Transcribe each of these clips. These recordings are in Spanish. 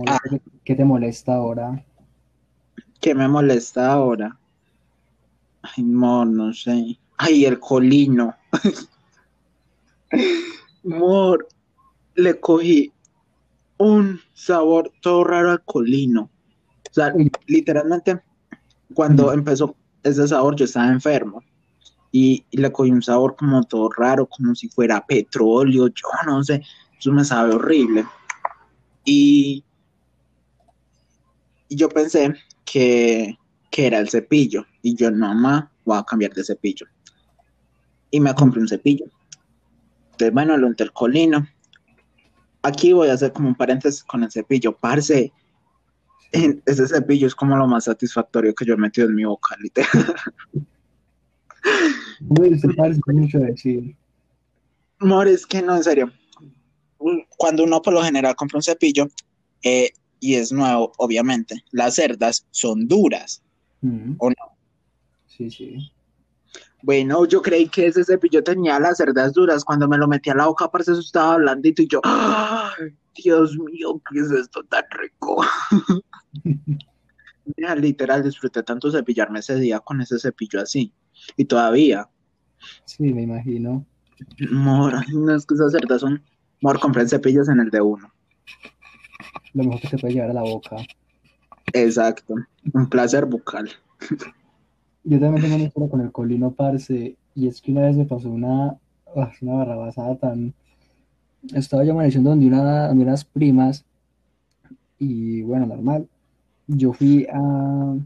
molesta, ¿qué te molesta ahora? ¿Qué me molesta ahora? Ay, no, no sé. Ay, el colino. Amor, le cogí un sabor todo raro al colino. O sea, literalmente, cuando empezó ese sabor, yo estaba enfermo. Y, le cogí un sabor como todo raro, como si fuera petróleo, yo no sé, eso me sabe horrible. Y, yo pensé que, que, era el cepillo, y yo, no, mamá, voy a cambiar de cepillo. Y me compré un cepillo. Entonces, bueno, lo entré el colino. Aquí voy a hacer como un paréntesis con el cepillo. Parce, ese cepillo es como lo más satisfactorio que yo he metido en mi boca, literal. se parece mucho decir. Amor, es que no, en serio. Cuando uno por lo general compra un cepillo, eh, y es nuevo, obviamente, las cerdas son duras, ¿o no? Sí, sí. Bueno, yo creí que ese cepillo tenía las cerdas duras. Cuando me lo metí a la boca, parece eso estaba blandito y yo, ¡ay, Dios mío, qué es esto tan rico! Mira, literal, disfruté tanto cepillarme ese día con ese cepillo así. Y todavía. Sí, me imagino. Mor, no es que esas cerdas son. Mor, compré cepillos en el de uno. Lo mejor que se puede llevar a la boca. Exacto. Un placer bucal. Yo también tengo una historia con el colino parce, y es que una vez me pasó una, ah, una barrabasada tan... Estaba yo amaneciendo donde, una, donde unas primas, y bueno, normal. Yo fui a...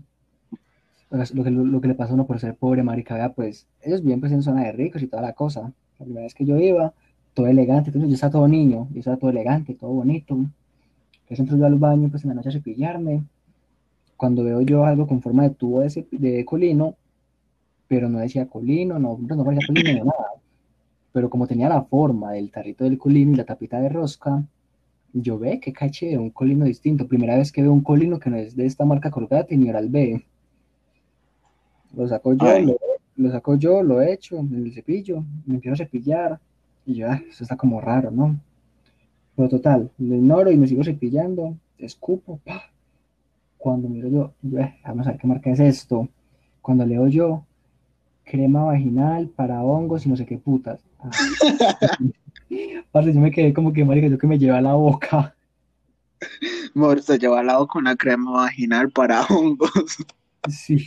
Lo que, lo, que le pasó a uno por ser pobre, marica, pues ellos viven pues en zona de ricos y toda la cosa. La primera vez que yo iba, todo elegante, entonces yo estaba todo niño, yo estaba todo elegante, todo bonito. Entro yo al baño, pues en la noche a cepillarme, cuando veo yo algo con forma de tubo de, de colino, pero no decía colino, no, no parecía colino, nada. Pero como tenía la forma del tarrito del colino y la tapita de rosca, yo ve que caché un colino distinto. Primera vez que veo un colino que no es de esta marca Colgate ni Oral B. Lo saco yo, lo, saco yo, lo echo en el cepillo, me empiezo a cepillar y yo, ah, eso está como raro, ¿no? Pero total, lo ignoro y me sigo cepillando, escupo, pa, cuando miro yo, eh, vamos a ver qué marca es esto. Cuando leo yo, crema vaginal para hongos y no sé qué putas. Ah. yo me quedé como que, marica, yo que me lleva a la boca. Mor, se lleva al lado con una crema vaginal para hongos. Sí.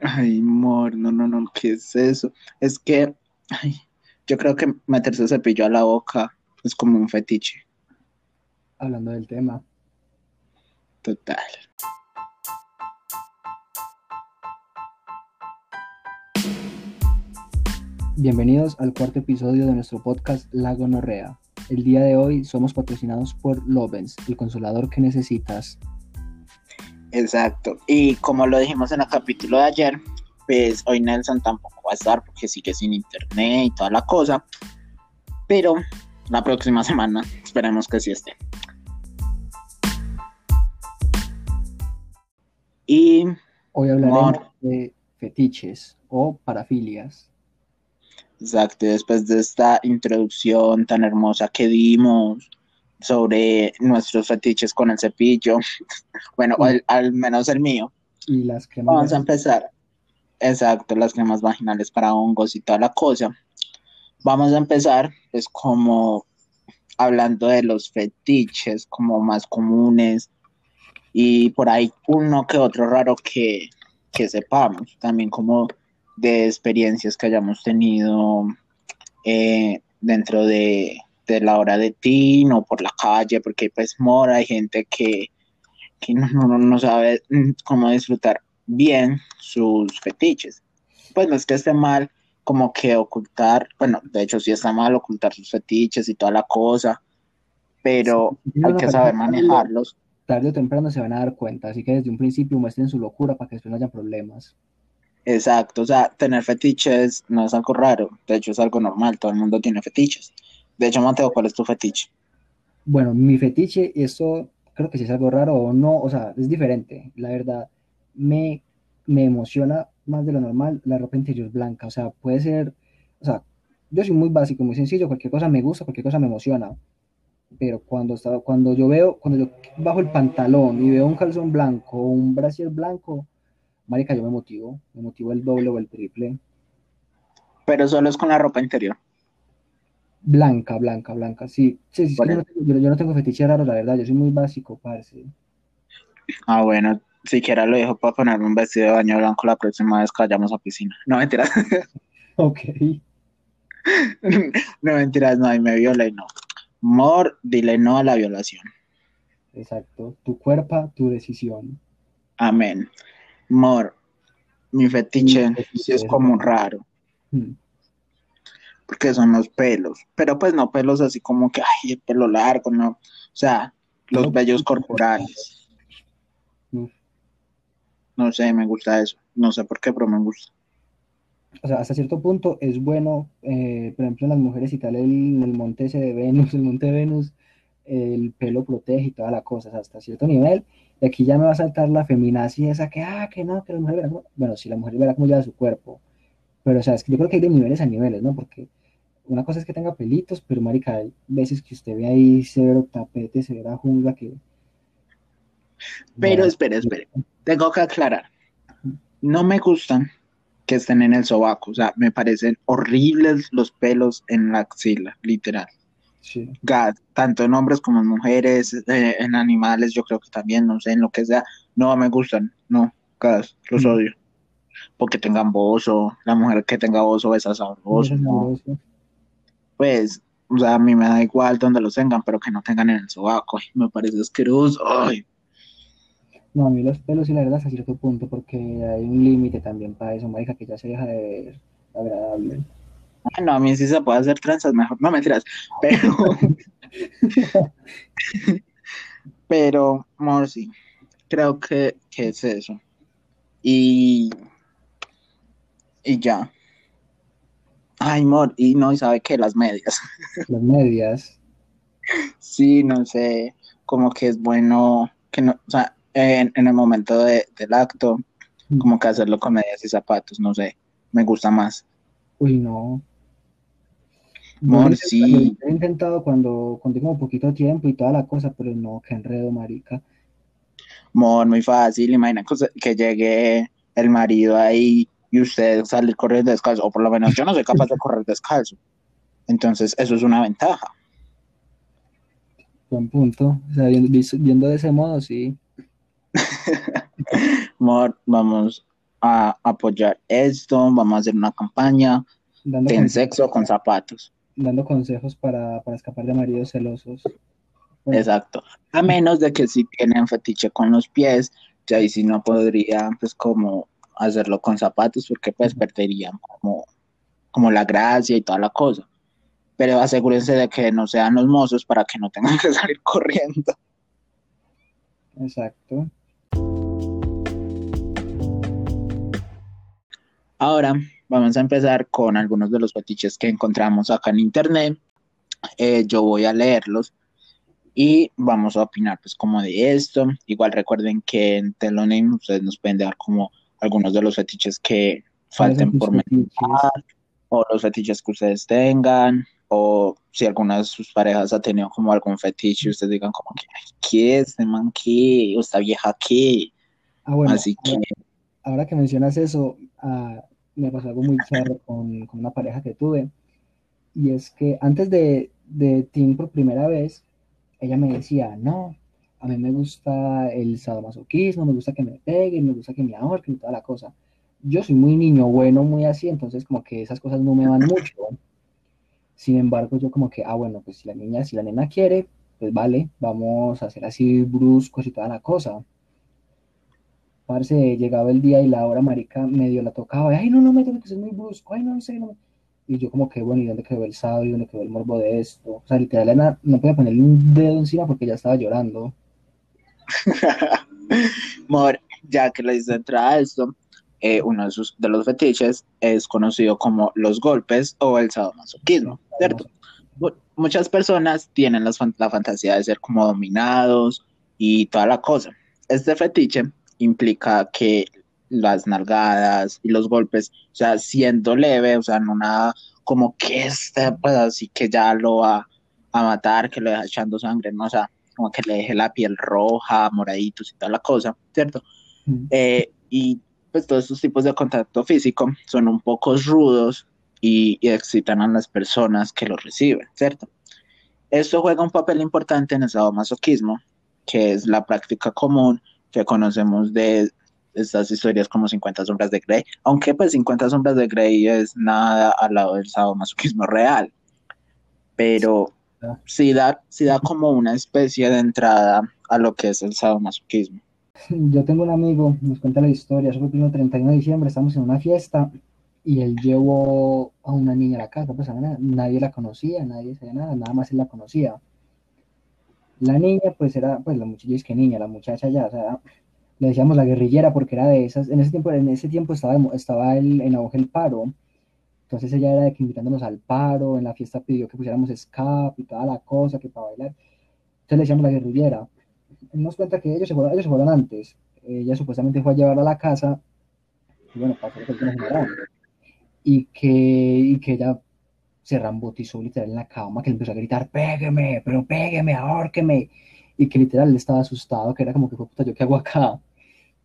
Ay, mor, no, no, no, ¿qué es eso? Es que, ay, yo creo que meterse cepillo a la boca es como un fetiche. Hablando del tema. Total. Bienvenidos al cuarto episodio de nuestro podcast La Gonorrea. El día de hoy somos patrocinados por Lovens, el consolador que necesitas. Exacto. Y como lo dijimos en el capítulo de ayer, pues hoy Nelson tampoco va a estar porque sigue sin internet y toda la cosa. Pero la próxima semana esperemos que sí esté. Y hoy hablaremos de fetiches o parafilias. Exacto, después de esta introducción tan hermosa que dimos sobre nuestros fetiches con el cepillo, bueno, al, menos el mío. Y las cremas. Vamos a empezar. Exacto, las cremas vaginales para hongos y toda la cosa. Vamos a empezar, pues, como hablando de los fetiches como más comunes y por ahí uno que otro raro que, sepamos, también como de experiencias que hayamos tenido eh, dentro de, la hora de teen o por la calle, porque pues mora, hay gente que, no, no, sabe cómo disfrutar bien sus fetiches. Pues no es que esté mal como que ocultar, bueno, de hecho sí está mal ocultar sus fetiches y toda la cosa, pero hay que saber manejarlos tarde o temprano se van a dar cuenta, así que desde un principio muestren su locura para que después no haya problemas. Exacto, o sea, tener fetiches no es algo raro, de hecho es algo normal, todo el mundo tiene fetiches. De hecho, Mateo, ¿cuál es tu fetiche? Bueno, mi fetiche, eso creo que si es algo raro o no, o sea, es diferente, la verdad, me, me emociona más de lo normal la ropa interior blanca, o sea, puede ser, o sea, yo soy muy básico, muy sencillo, cualquier cosa me gusta, cualquier cosa me emociona, pero cuando, cuando yo veo, cuando yo bajo el pantalón y veo un calzón blanco o un brasier blanco, marica, yo me motivo, me motivo el doble o el triple. Pero solo es con la ropa interior. Blanca, blanca, blanca, sí. sí, sí yo, no tengo, yo, no tengo, fetiche raro, la verdad, yo soy muy básico, parce. Ah, bueno, siquiera lo dejo para ponerme un vestido de baño blanco la próxima vez que vayamos a piscina. No, mentiras. ok. no, mentiras, no, y me viola y no. Mor, dile no a la violación. Exacto. Tu cuerpo, tu decisión. Amén. Mor, mi fetiche, es como raro. Hmm. Porque son los pelos. Pero pues no pelos así como que, ay, el pelo largo, no. O sea, los vellos corporales. No sé, me gusta eso. No sé por qué, pero me gusta o sea, hasta cierto punto es bueno, eh, por ejemplo, en las mujeres y tal, el, el monte ese de Venus, el monte de Venus, el pelo protege y toda la cosa, hasta cierto nivel. Y aquí ya me va a saltar la feminazi esa que, ah, que no, que la mujer verá bueno, si la mujer verá cómo lleva su cuerpo. Pero, o sea, es que yo creo que hay de niveles a niveles, ¿no? Porque una cosa es que tenga pelitos, pero, marica, hay veces que usted ve ahí severo tapete, severa jungla que... Pero, espera, espera, tengo que aclarar. No me gustan que estén en el sobaco. O sea, me parecen horribles los pelos en la axila, literal. Sí. tanto en hombres como en mujeres, eh, en animales, yo creo que también, no sé, en lo que sea. No me gustan, no, gas, los mm. odio. Porque tengan bozo, la mujer que tenga bozo es sabroso. ¿no? Pues, o sea, a mí me da igual donde los tengan, pero que no tengan en el sobaco. Me parece asqueroso. Ay. No, a mí los pelos y la verdad hasta cierto punto, porque hay un límite también para eso, marica, que ya se deja de ver agradable. Ah, no, a mí sí se puede hacer tranzas mejor. No, mentiras. Pero. pero, amor, sí. Creo que, que es eso. Y. Y ya. Ay, amor, y no, y sabe que las medias. Las medias. sí, no sé. Como que es bueno que no. O sea, en, el momento del acto, mm. como que hacerlo con medias y zapatos, no sé, me gusta más. Uy, no. Mor, sí. He intentado cuando, cuando tengo poquito tiempo y toda la cosa, pero no, que enredo, marica. Mor, muy fácil, imagina que llegue el marido ahí y usted salir corriendo descalzo, o por lo menos yo no soy capaz de correr descalzo. Entonces, eso es una ventaja. Buen punto. O sea, viendo de ese modo, sí. Mor, vamos a apoyar esto, vamos a hacer una campaña en sexo con zapatos. Dando consejos para, escapar de maridos celosos. Exacto. A menos de que si tienen fetiche con los pies, ya ahí sí no podrían pues como hacerlo con zapatos porque pues perderían como, como la gracia y toda la cosa. Pero asegúrense de que no sean los mozos para que no tengan que salir corriendo. Exacto. Ahora vamos a empezar con algunos de los fetiches que encontramos acá en internet. Eh, yo voy a leerlos y vamos a opinar pues como de esto. Igual recuerden que en Telonym ustedes nos pueden dar como algunos de los fetiches que falten por mencionar o los fetiches que ustedes tengan o si alguna de sus parejas ha tenido como algún fetiche y ustedes digan como que ¿qué es este man qué? o esta vieja qué ah, Así que ahora que mencionas eso, ah, me pasó algo muy claro con, una pareja que tuve. Y es que antes de, de Tim por primera vez, ella me decía, no, a mí me gusta el sadomasoquismo, me gusta que me peguen, me gusta que me ahorquen y toda la cosa. Yo soy muy niño bueno, muy así, entonces como que esas cosas no me van mucho. Sin embargo, yo como que, ah, bueno, pues si la niña, si la nena quiere, pues vale, vamos a hacer así bruscos y toda la cosa. Parce, llegaba el día y la hora, marica, medio la tocaba. Ay, no, no me tengo que ser muy brusco. Ay, no, no sé, no. Y yo como que, bueno, ¿y dónde quedó el sábado? ¿Y dónde quedó el morbo de esto? O sea, literal, no, no podía ponerle un dedo encima porque ya estaba llorando. Mor, ya que le dice entrada a esto, eh, uno de, sus, de los fetiches es conocido como los golpes o el sadomasoquismo, ¿cierto? Muchas personas tienen la fantasía de ser como dominados y toda la cosa. Este fetiche implica que las nalgadas y los golpes, o sea, siendo leve, o sea, no nada como que este, pues así que ya lo va a matar, que lo deja echando sangre, ¿no? O sea, como que le deje la piel roja, moraditos y toda la cosa, ¿cierto? Mm. Eh, y pues todos estos tipos de contacto físico son un poco rudos y, y excitan a las personas que los reciben, ¿cierto? Esto juega un papel importante en el sadomasoquismo, que es la práctica común que conocemos de estas historias como 50 sombras de Grey, aunque pues 50 sombras de Grey es nada al lado del sadomasoquismo real, pero sí da, sí da como una especie de entrada a lo que es el sadomasoquismo. Yo tengo un amigo, nos cuenta la historia, eso fue el 31 de diciembre, estamos en una fiesta y él llevó a una niña a la casa, pues a nadie la conocía, nadie sabía nada, nada más él la conocía. La niña, pues era, pues la muchacha, que niña, la muchacha ya, o sea, le decíamos la guerrillera porque era de esas, en ese tiempo, en ese tiempo estaba, estaba el, en auge el paro, entonces ella era de que invitándonos al paro, en la fiesta pidió que pusiéramos escape y toda la cosa, que para bailar, entonces le decíamos la guerrillera. Nos cuenta que ellos se fueron, ellos se fueron antes, ella supuestamente fue a llevarla a la casa, y bueno, pasó lo que y que, y que ella se rambotizó literal en la cama, que le empezó a gritar, pégueme, pero pégueme, ahórqueme, y que literal él estaba asustado, que era como que, puta, ¿yo qué hago acá?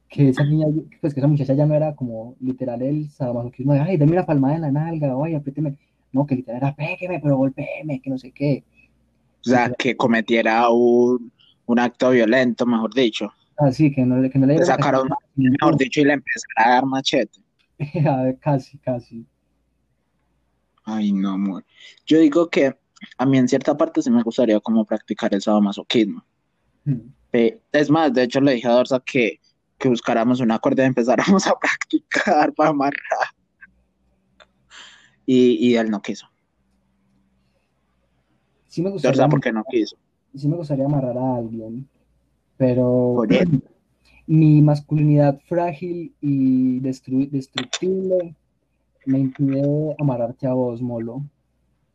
Que esa niña, pues que esa muchacha ya no era como literal el sadomasoquismo de, ay, dame una palmada en la nalga, oye, apriéteme. No, que literal era, pégueme, pero golpéeme, que no sé qué. O sea, que cometiera un, un acto violento, mejor dicho. Ah, sí, que no, que no le... Le sacaron, mejor dicho, y le empezaron a dar machete. casi, casi. Ay, no, amor. Yo digo que a mí en cierta parte sí me gustaría como practicar el sadomasoquismo. Eh, es más, de hecho le dije a Dorsa que, que buscáramos una cuerda y empezáramos a practicar para amarrar. Y, y él no quiso. Sí me gustaría, Dorsa, ¿por qué no quiso? sí me gustaría amarrar a alguien, pero Oye. mi masculinidad frágil y destru- destructible me impide amarrarte a vos, Molo.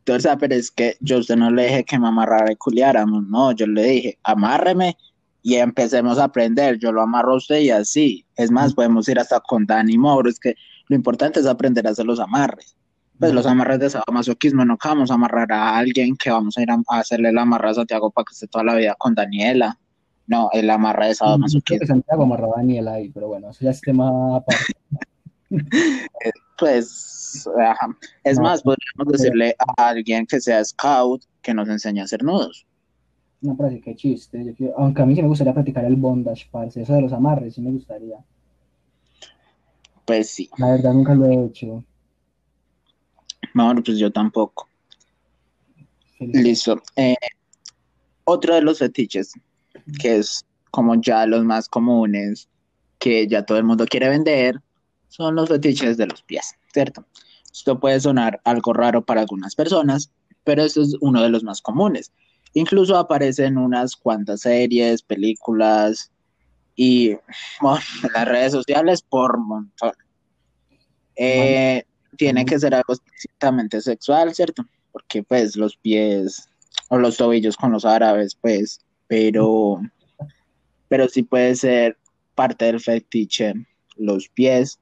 Dorsa, pero es que yo a usted no le dije que me amarrara y culiáramos, no, yo le dije, amárreme y empecemos a aprender, yo lo amarro a usted y así. Es más, podemos ir hasta con Dani Moro, es que lo importante es aprender a hacer los amarres. Pues los amarres de sadomasoquismo, no que vamos a amarrar a alguien, que vamos a ir a, hacerle el amarre a Santiago para que esté toda la vida con Daniela. No, el amarre de sadomasoquismo. Santiago amarraba a Daniel ahí, pero bueno, eso ya es tema aparte. Pues, ajá. es No, más, podríamos decirle a alguien que sea scout que nos enseñe a hacer nudos. No, pero sí, qué chiste. Yo quiero- aunque a mí sí me gustaría practicar el bondage, parce, eso de los amarres, sí me gustaría. Pues sí, La verdad, nunca lo he hecho. no, pues yo tampoco. Feliz- Listo. Eh, otro de los fetiches, que es como ya los más comunes, que ya todo el mundo quiere vender, son los fetiches de los pies, ¿cierto? Esto puede sonar algo raro para algunas personas, pero esto es uno de los más comunes. Incluso aparece en unas cuantas series, películas y las redes sociales por montón. Eh, tiene que ser algo explícitamente sexual, ¿cierto? Porque pues los pies o los tobillos con los árabes, pues, pero, pero sí puede ser parte del fetiche los pies,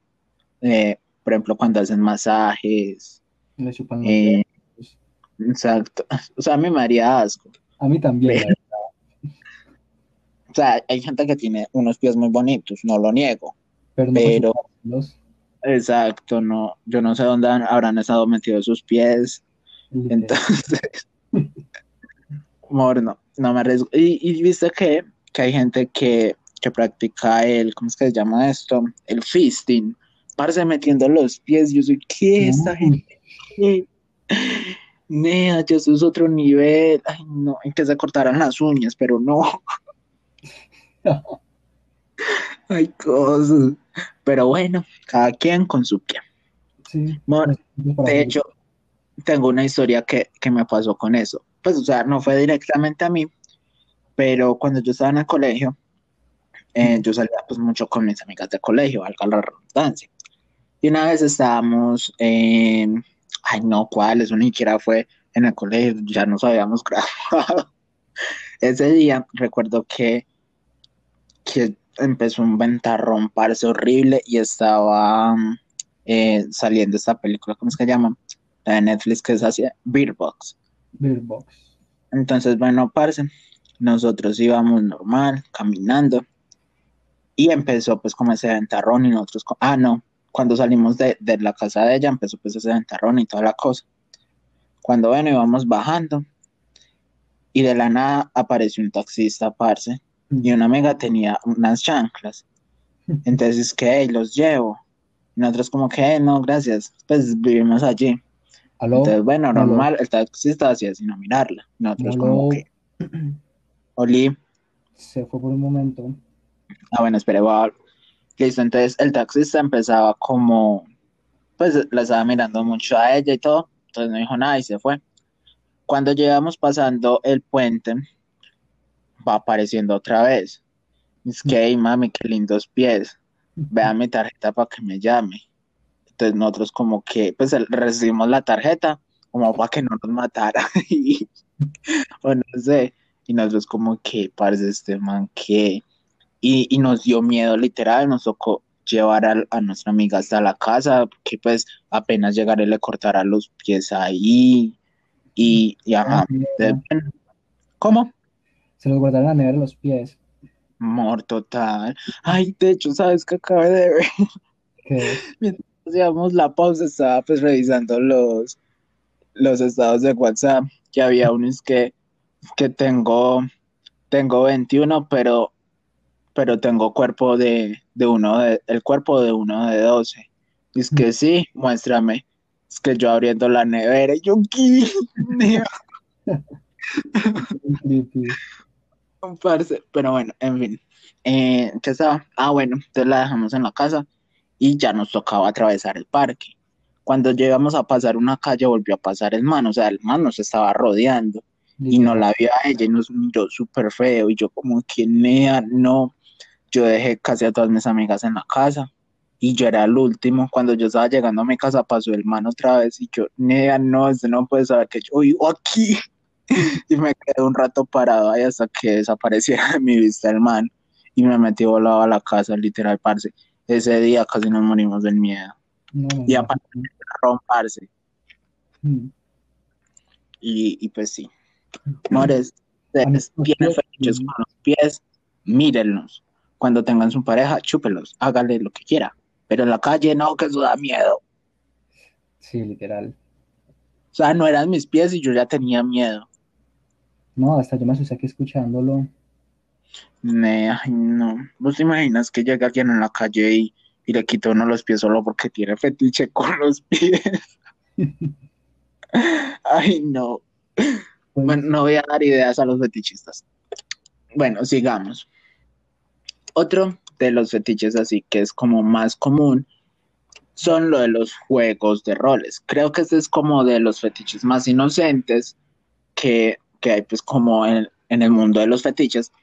eh, por ejemplo, cuando hacen masajes, Le chupan los eh, exacto, o sea, a mí me haría asco. A mí también. la O sea, hay gente que tiene unos pies muy bonitos, no lo niego, pero no exacto, no, yo no sé dónde han- habrán estado metidos sus pies. Entonces, amor, no, no me arriesgo. Y, y viste que, que hay gente que, que practica el, ¿cómo es que se llama esto? El fisting. Parse metiendo los pies. Yo soy, ¿qué? Esta No. gente, ¿qué? Nea, yo eso es otro nivel. Ay, no, en que se cortaran las uñas, pero no. Hay cosas. Pero bueno, cada quien con su pie. Sí, para de hecho, tengo una historia que, que me pasó con eso. Pues, o sea, no fue directamente a mí, pero cuando yo estaba en el colegio, eh, yo salía pues mucho con mis amigas de colegio, valga la redundancia. Y una vez estábamos en, ay no, ¿cuál? Eso ni siquiera fue en el colegio, ya nos habíamos graduado. Ese día recuerdo que, que empezó un ventarrón, parce horrible, y estaba eh, saliendo esta película, ¿cómo es que se llama? La de Netflix que es así, Beer Box. Bird Box. Entonces, bueno, parce, nosotros íbamos normal, caminando, y empezó pues como ese ventarrón y nosotros, ah, no, cuando salimos de, de, la casa de ella empezó pues ese ventarrón y toda la cosa. Cuando bueno, íbamos bajando y de la nada apareció un taxista, parce, y una amiga tenía unas chanclas. Entonces, que los llevo. Y nosotros como que, no, gracias, pues vivimos allí. ¿Aló? Entonces, bueno, normal, el taxista hacía sino mirarla. Nosotros como que, Oli. Se fue por un momento. Ah, bueno, espere, va. Listo, entonces el taxista empezaba como, pues la estaba mirando mucho a ella y todo, entonces no dijo nada y se fue. Cuando llegamos pasando el puente, va apareciendo otra vez. Es que, hey, mami, qué lindos pies. Vea mi tarjeta para que me llame. Entonces nosotros como que, pues recibimos la tarjeta como para que no nos matara. o no sé. Y nosotros como que, parece este man que... Y, y, nos dio miedo literal, nos tocó llevar a, a, nuestra amiga hasta la casa, que pues apenas llegaré le cortara los pies ahí. Y, y ajá. ¿Cómo? Se los guardaron a nevera los pies. Amor total. Ay, de hecho, ¿sabes qué acabé de ver? ¿Qué? Mientras hacíamos la pausa, estaba pues revisando los, los estados de WhatsApp. Que había unos que, que tengo, tengo 21, pero, pero tengo cuerpo de, de uno de, el cuerpo de uno de 12. Y es que sí, muéstrame. Es que yo abriendo la nevera y yo, ¿qué? Parce, pero bueno, en fin. Eh, ¿Qué estaba? Ah, bueno, entonces la dejamos en la casa y ya nos tocaba atravesar el parque. Cuando llegamos a pasar una calle, volvió a pasar el man, o sea, el man nos estaba rodeando y no la vio a ella y nos miró súper feo. Y yo, como que nea, no. Yo dejé casi a todas mis amigas en la casa y yo era el último. Cuando yo estaba llegando a mi casa, pasó el man otra vez y yo, nea, no, este no puede saber que yo vivo aquí. y me quedé un rato parado ahí hasta que desapareciera de mi vista el man y me metí volado a la casa, literal, parce. Ese día casi nos morimos del miedo. No, no, Y aparte de romperse. Mm. Y, y pues sí. Mores, ustedes sí. con los pies, mírenlos. Cuando tengan su pareja, chúpelos, hágale lo que quiera. Pero en la calle no, que eso da miedo. Sí, literal. O sea, no eran mis pies y yo ya tenía miedo. No, hasta yo me asusté aquí escuchándolo. Ne, ay, no. ¿Vos te imaginas que llega alguien en la calle y, y le quita uno los pies solo porque tiene fetiche con los pies? ay, no. Pues, Bueno, no voy a dar ideas a los fetichistas. Bueno, sigamos. Otro de los fetiches así que es como más común son lo de los juegos de roles. Creo que este es como de los fetiches más inocentes que, que hay pues como en, en el mundo de los fetiches,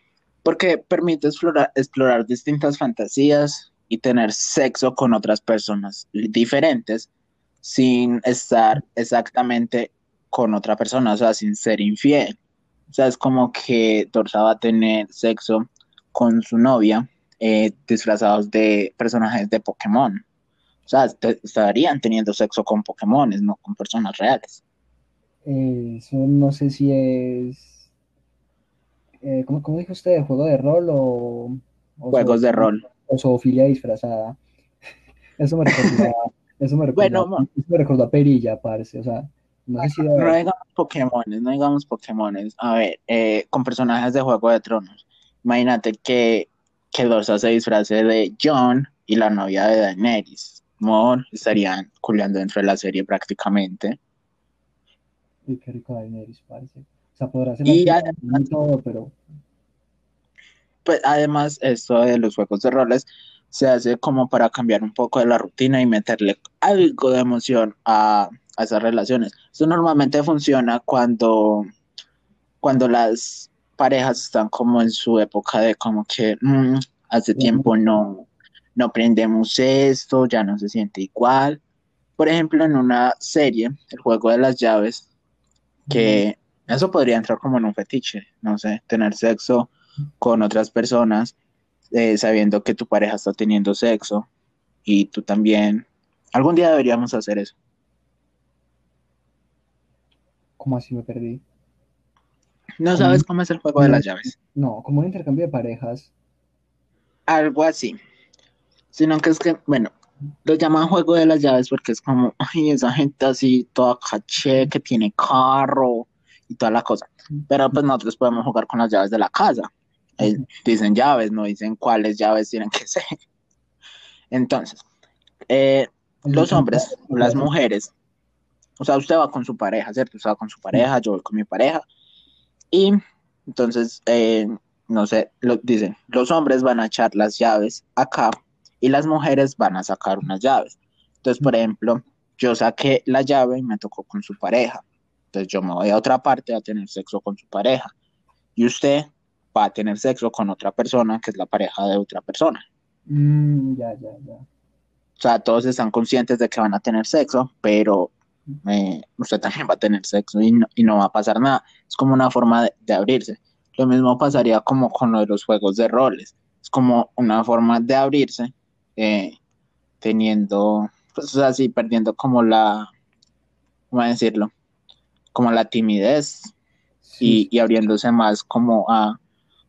porque permite explorar, explorar distintas fantasías y tener sexo con otras personas diferentes sin estar exactamente con otra persona, o sea, sin ser infiel. O sea, es como que Dorsa va a tener sexo con su novia eh, disfrazados de personajes de Pokémon. O sea, te- estarían teniendo sexo con Pokémones, no con personas reales. eh, eso no sé si es. eh, ¿cómo, cómo dijo usted? ¿Juego de rol o, o Juegos de rol. o zoofilia disfrazada? Eso me recordó a, eso me recordó, Bueno, a- eso me recordó a Perilla, parce. O sea, no sé si No digamos Pokémones, no digamos Pokémones. A ver, eh, con personajes de Juego de Tronos. Imagínate que, que Dorsa se disfrace de Jon y la novia de Daenerys. Mor estarían culeando dentro de la serie prácticamente. Uy, qué rico Daenerys, parce. O sea, podrá ser Y además- y todo, pero Pues además, esto de los juegos de roles se hace como para cambiar un poco de la rutina y meterle algo de emoción a, a esas relaciones. Eso normalmente funciona cuando, cuando las parejas están como en su época de como que "Mm, hace tiempo no, no aprendemos esto, ya no se siente igual. Por ejemplo, en una serie, el juego de las llaves, que eso podría entrar como en un fetiche, no sé, tener sexo con otras personas, eh, sabiendo que tu pareja está teniendo sexo y tú también. Algún día deberíamos hacer eso. ¿cómo así me perdí? ¿No sabes cómo es el juego de las llaves? No, como un intercambio de parejas. Algo así. Sino que es que, bueno, lo llaman juego de las llaves porque es como, ay, esa gente así, toda caché, que tiene carro y toda la cosa. Pero pues nosotros podemos jugar con las llaves de la casa. Eh, dicen llaves, no dicen cuáles llaves tienen que ser. Entonces, eh, los hombres, las mujeres, o sea, usted va con su pareja, ¿cierto? Usted va con su pareja, yo voy con mi pareja. Y entonces, eh, no sé, lo, dicen, los hombres van a echar las llaves acá y las mujeres van a sacar unas llaves. Entonces, por ejemplo, yo saqué la llave y me tocó con su pareja. Entonces yo me voy a otra parte a tener sexo con su pareja. Y usted va a tener sexo con otra persona que es la pareja de otra persona. Mm, ya, ya, ya. O sea, todos están conscientes de que van a tener sexo, pero eh, usted también va a tener sexo y no, va a pasar nada. Es como una forma de, abrirse. Lo mismo pasaría como con lo de los juegos de roles. Es como una forma de abrirse, eh, teniendo, pues así, perdiendo como la, ¿cómo decirlo? Como la timidez y, y, abriéndose más como a,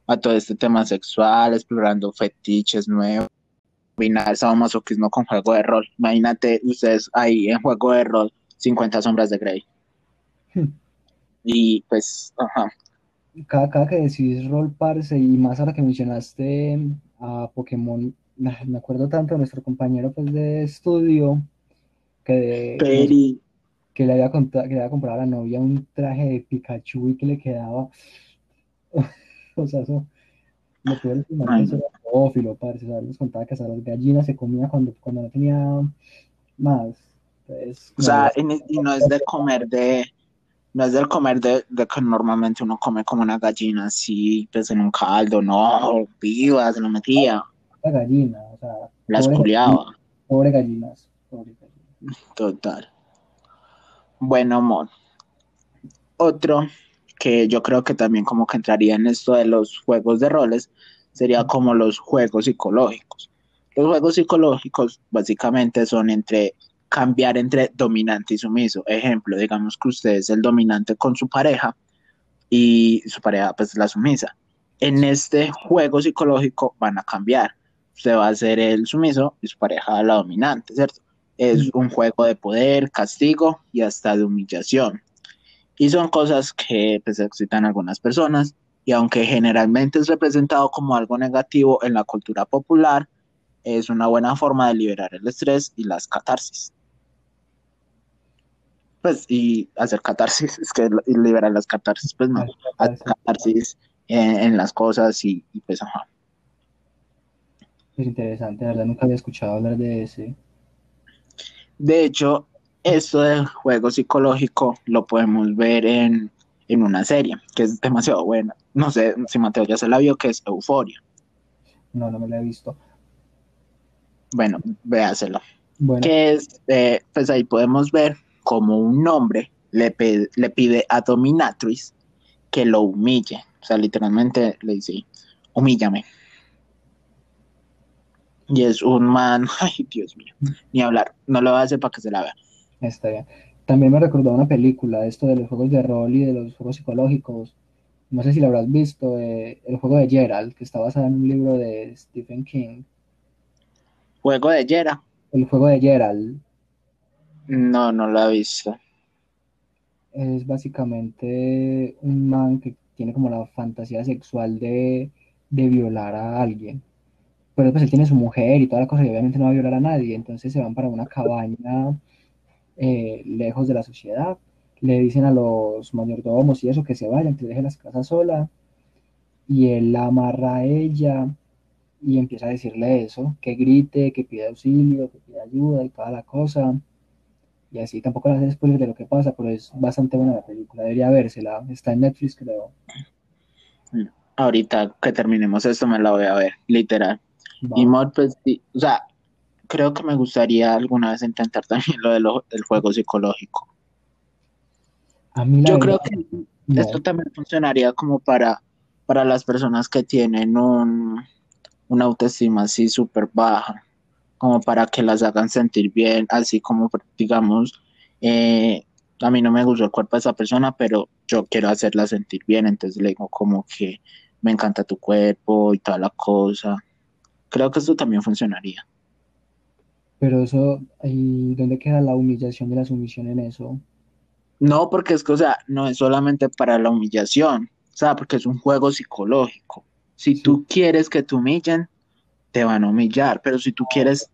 a todo este tema sexual, explorando fetiches nuevos, combinar sadomasoquismo con juego de rol. Imagínate ustedes ahí en juego de rol, 50 sombras de Grey. Hmm. Y pues, ajá. Cada, cada que decís rol, parce, y más ahora que mencionaste a Pokémon, me acuerdo tanto de nuestro compañero pues, de estudio que, que, le había comprado, que le había comprado a la novia un traje de Pikachu y que le quedaba o sea, eso, lo peor es que eso era pedófilo, parce, o nos contaba que hasta las gallinas se comía cuando, cuando no tenía más. O sea, y, no es de comer de, no es del comer de, de, que normalmente uno come como una gallina así, pues en un caldo, no, viva, se lo metía. La gallina, o sea. Las culiaba. Pobre gallinas, pobre gallinas. Total. Bueno, amor. Otro que yo creo que también como que entraría en esto de los juegos de roles, sería como los juegos psicológicos. Los juegos psicológicos básicamente son entre cambiar entre dominante y sumiso. Ejemplo, digamos que usted es el dominante con su pareja y su pareja pues la sumisa. En este juego psicológico van a cambiar. Usted va a ser el sumiso y su pareja la dominante, ¿cierto? Es un juego de poder, castigo y hasta de humillación. Y son cosas que pues, excitan a algunas personas y aunque generalmente es representado como algo negativo en la cultura popular, es una buena forma de liberar el estrés y las catarsis. Pues, y hacer catarsis, es que liberar las catarsis, pues no, hacer catarsis en, las cosas y, y, pues ajá. Es interesante, verdad, nunca había escuchado hablar de ese. De hecho, esto del juego psicológico lo podemos ver en, una serie que es demasiado buena. No sé si Mateo ya se la vio, que es Euforia. No, no me la he visto. Bueno, véaselo. Que es, eh, pues ahí podemos ver como un hombre le, le pide a Dominatrix que lo humille. O sea, literalmente le dice, humíllame. Y es un man, ay Dios mío, ni hablar, no lo va a hacer para que se la vea. Está bien. También me recordó una película, esto de los juegos de rol y de los juegos psicológicos. No sé si lo habrás visto, eh, el juego de Gerald, que está basado en un libro de Stephen King. ¿Juego de Gerald? El juego de Gerald. No, no lo he visto. Es básicamente un man que tiene como la fantasía sexual de, de violar a alguien. Pero pues él tiene su mujer y toda la cosa y obviamente no va a violar a nadie. Entonces se van para una cabaña eh, lejos de la sociedad. Le dicen a los mayordomos y eso que se vayan, que dejen las casas sola. Y él la amarra a ella y empieza a decirle eso, que grite, que pida auxilio, que pida ayuda y toda la cosa. Y así tampoco le hace spoiler de lo que pasa, pero es bastante buena la película. Debería vérsela. Está en Netflix, creo. Ahorita que terminemos esto me la voy a ver, literal. Y Mod, pues, o sea, creo que me gustaría alguna vez intentar también lo del juego psicológico. Yo creo que esto también funcionaría como para, para las personas que tienen un, una autoestima así súper baja, como para que las hagan sentir bien, así como, digamos, eh, a mí no me gustó el cuerpo de esa persona, pero yo quiero hacerla sentir bien, entonces le digo como que me encanta tu cuerpo y toda la cosa. Creo que esto también funcionaría. Pero eso, ¿y dónde queda la humillación de la sumisión en eso? No, porque es que, o sea, no es solamente para la humillación, o sea, porque es un juego psicológico. Si tú quieres que te humillen, te van a humillar, pero si tú quieres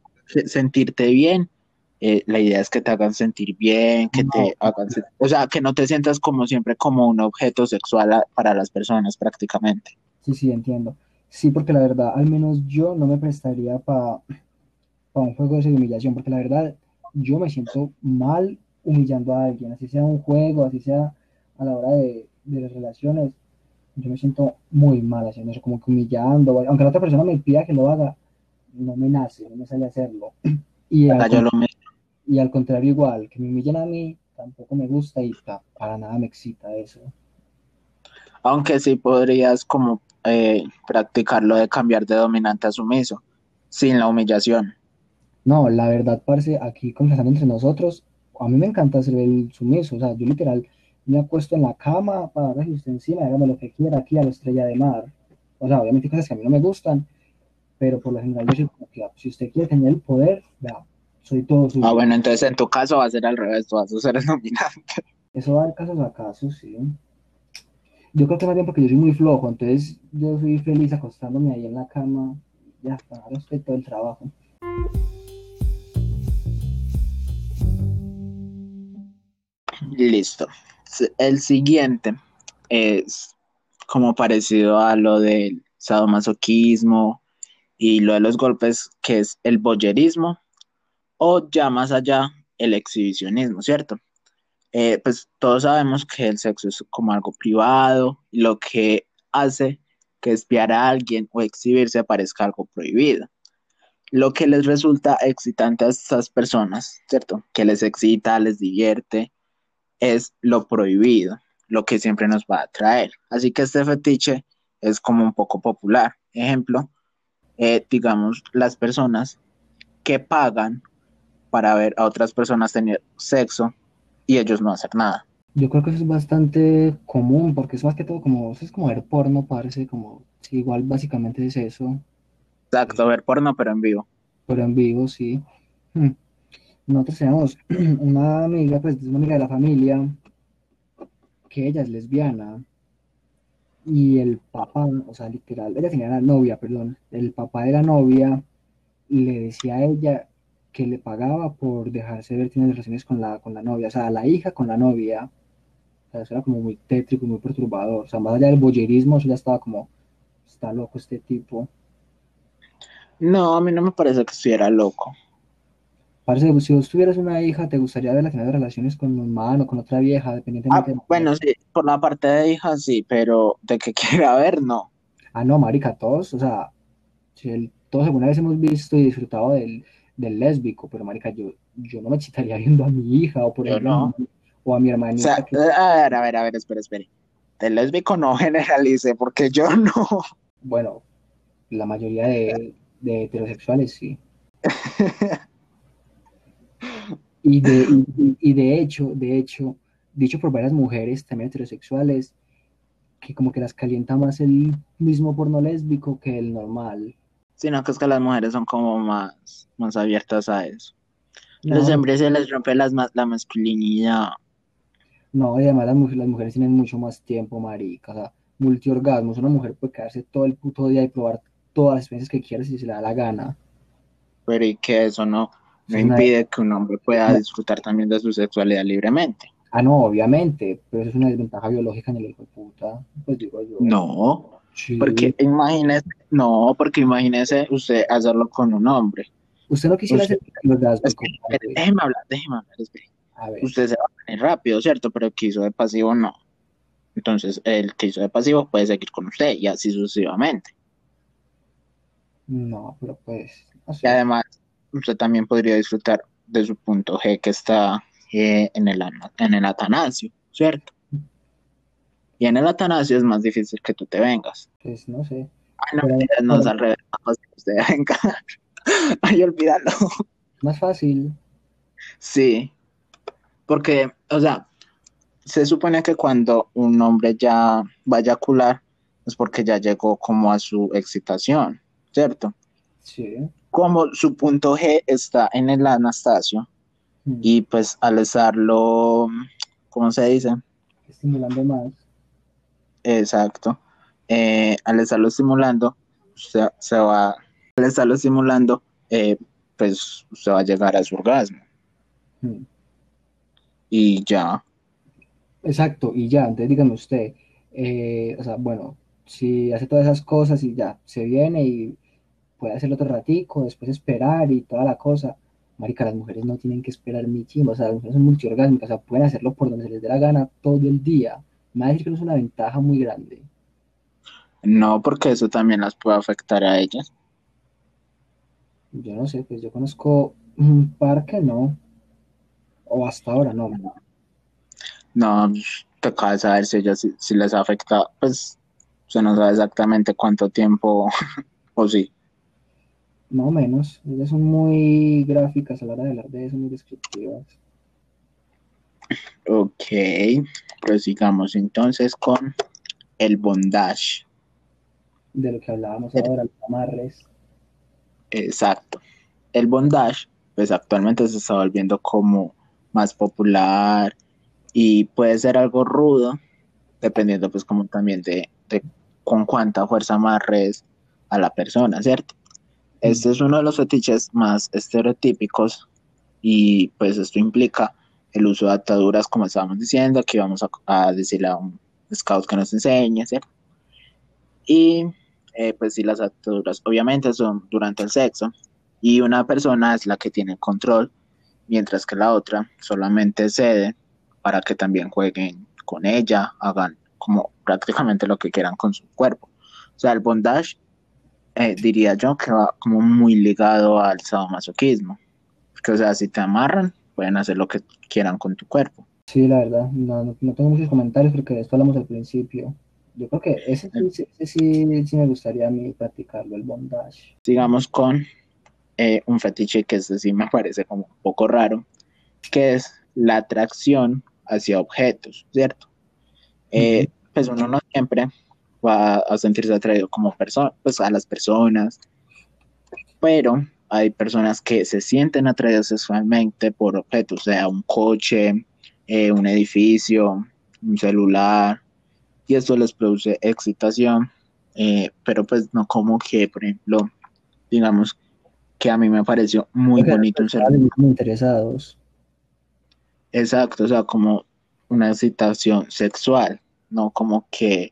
sentirte bien, eh, la idea es que te hagan sentir bien, que te hagan, o sea, que no te sientas como siempre como un objeto sexual para las personas prácticamente. Sí, sí, entiendo. Sí, porque la verdad, al menos yo no me prestaría para un juego de humillación, porque la verdad, yo me siento mal humillando a alguien, así sea un juego, así sea a la hora de, de las relaciones, yo me siento muy mal haciendo eso, como que humillando, aunque la otra persona me pida que lo haga, no me nace, no me sale a hacerlo. Y al, y al contrario igual, que me humillen a mí, tampoco me gusta y para nada me excita eso. Aunque sí podrías como eh, practicarlo de cambiar de dominante a sumiso, sin la humillación. No, la verdad, parce, aquí conversando entre nosotros, a mí me encanta ser el sumiso, o sea, yo literal me acuesto en la cama para ver si usted encima, hágame lo que quiera aquí a la estrella de mar. O sea, obviamente cosas que a mí no me gustan, pero por lo general yo soy como que, ah, si usted quiere tener el poder, vea, soy todo suyo. Ah, bueno, entonces en tu caso va a ser al revés, tú vas a ser el dominante. Eso va de casos a casos, sí. Yo creo que más bien porque yo soy muy flojo, entonces yo soy feliz acostándome ahí en la cama, ya, para usted todo el trabajo. Listo. El siguiente es como parecido a lo del sadomasoquismo y lo de los golpes, que es el boyerismo, o ya más allá, el exhibicionismo, ¿cierto? Eh, pues todos sabemos que el sexo es como algo privado, lo que hace que espiar a alguien o exhibirse parezca algo prohibido. Lo que les resulta excitante a estas personas, ¿cierto? Que les excita, les divierte, es lo prohibido, lo que siempre nos va a atraer. Así que este fetiche es como un poco popular. Ejemplo, eh, digamos, las personas que pagan para ver a otras personas tener sexo y ellos no hacer nada. Yo creo que eso es bastante común, porque es más que todo como, es como ver porno, parece como, igual básicamente es eso. Exacto, ver porno, pero en vivo. Pero en vivo, sí. Hmm nosotros tenemos una amiga, pues una amiga de la familia, que ella es lesbiana, y el papá, o sea, literal, ella tenía la novia, perdón, el papá de la novia le decía a ella que le pagaba por dejarse ver tener relaciones con la, con la novia, o sea, la hija con la novia. O sea, eso era como muy tétrico, muy perturbador. O sea, más allá del boyerismo, eso ya estaba como, está loco este tipo. No, a mí no me parece que estuviera loco. Parece si vos tuvieras una hija, ¿te gustaría verla tener relaciones con un humano, con otra vieja, dependientemente ah, Bueno, sí, por la parte de hija sí, pero de que quiera ver, no. Ah, no, marica, todos, o sea, si todos alguna vez hemos visto y disfrutado del, del lésbico, pero marica, yo, yo no me excitaría viendo a mi hija o por ejemplo o a mi hermanita. O sea, A ver, a ver, a ver, espera, espera. Del lésbico no generalice, porque yo no. Bueno, la mayoría de, de heterosexuales sí. Y de, y, de hecho, de hecho, dicho por varias mujeres también heterosexuales, que como que las calienta más el mismo porno lésbico que el normal. Sino que es que las mujeres son como más, más abiertas a eso. Los hombres se les rompe las, la masculinidad. No, y además las, las, mujeres tienen mucho más tiempo, marica. O sea, multiorgasmos. Una mujer puede quedarse todo el puto día y probar todas las experiencias que quiera si se le da la gana. Pero y que eso no, no impide que un hombre pueda disfrutar también de su sexualidad libremente. Ah, no, obviamente, pero eso es una desventaja biológica en el hijo de puta, pues digo yo. No, porque imagínese, no, porque imagínese usted hacerlo con un hombre. Usted no quisiera hacer los Déjeme hablar, déjeme hablar, A ver. Usted se va a venir rápido, ¿cierto? Pero el que hizo de pasivo no. Entonces, el que hizo de pasivo puede seguir con usted y así sucesivamente. No, pero pues. Y además, usted también podría disfrutar de su punto G que está eh, en, el, en el Atanasio, ¿cierto? Y en el Atanasio es más difícil que tú te vengas. Pues no sé. Ay, no, no es al revés, más que usted venga. Ay, olvídalo. Más fácil. Sí, porque, o sea, se supone que cuando un hombre ya vaya a cular es porque ya llegó como a su excitación, ¿cierto? Sí. Como su punto G está en el Anastasio Mm. y pues al estarlo, ¿cómo se dice? Estimulando más. Exacto. Eh, al estarlo estimulando, se, se va, al estarlo estimulando, eh, pues se va a llegar a su orgasmo Mm. y ya. Exacto, y ya, entonces dígame usted, eh, o sea, bueno, si hace todas esas cosas y ya, se viene y puede hacerlo otro ratico, después esperar y toda la cosa, marica, las mujeres no tienen que esperar ni chimba, o sea, las mujeres son multiorgásmicas, o sea, pueden hacerlo por donde se les dé la gana todo el día, me va a decir que no es una ventaja muy grande, No, porque eso también las puede afectar a ellas. yo no sé, pues yo conozco un par que no, o hasta ahora no, No, te acaba de saber si ellas si, si les afecta, pues se no sabe exactamente cuánto tiempo o sí. Más o menos, ellas son muy gráficas a la hora de hablar de eso, muy descriptivas. Ok, prosigamos entonces con el bondage. de lo que hablábamos El- ahora, los amarres. Exacto. El bondage, pues actualmente se está volviendo como más popular y puede ser algo rudo, dependiendo pues como también de, de con cuánta fuerza amarres a la persona, ¿cierto? Este es uno de los fetiches más estereotípicos y pues esto implica el uso de ataduras, como estábamos diciendo, que vamos a, a decirle a un scout que nos enseñe, ¿cierto? Y eh, pues sí, las ataduras obviamente son durante el sexo y una persona es la que tiene el control, mientras que la otra solamente cede para que también jueguen con ella, hagan como prácticamente lo que quieran con su cuerpo. O sea, el bondage eh, diría yo que va como muy ligado al sadomasoquismo. Porque, o sea, si te amarran, pueden hacer lo que quieran con tu cuerpo. Sí, la verdad, no, no, tengo muchos comentarios porque de esto hablamos al principio. Yo creo que ese sí, ese sí, sí me gustaría a mí practicarlo, el bondage. Sigamos con eh, un fetiche que este sí me parece como un poco raro, que es la atracción hacia objetos, ¿cierto? Eh, pues uno no siempre va a sentirse atraído como persona, pues a las personas, pero hay personas que se sienten atraídas sexualmente por objetos, sea un coche, eh, un edificio, un celular, y esto les produce excitación, eh, pero pues no como que, por ejemplo, digamos que a mí me pareció muy bonito un celular. muy interesados. Exacto, o sea, como una excitación sexual, no como que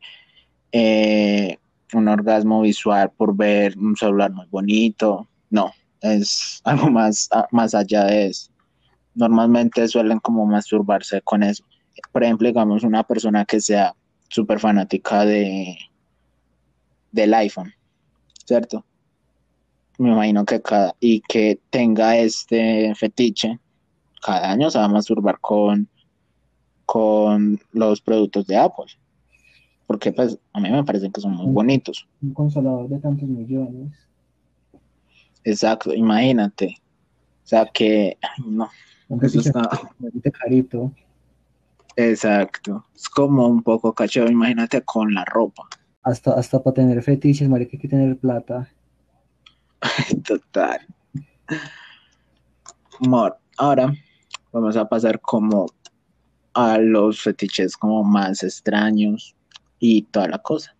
eh, un orgasmo visual por ver un celular muy bonito, no, es algo más, a- más allá de eso. Normalmente suelen como masturbarse con eso. Por ejemplo, digamos, una persona que sea súper fanática de, del iPhone, ¿cierto? Me imagino que cada, y que tenga este fetiche, cada año se va a masturbar con, con los productos de Apple. Porque pues a mí me parecen que son muy bonitos. Un consolador de tantos millones. Exacto, imagínate. O sea que, ay, no, Un eso fetiche está, carito. exacto. Es como un poco cachero, imagínate con la ropa. Hasta, hasta para tener fetiches, marica, hay que tener plata. Total. Amor, ahora vamos a pasar como a los fetiches como más extraños y toda la cosa.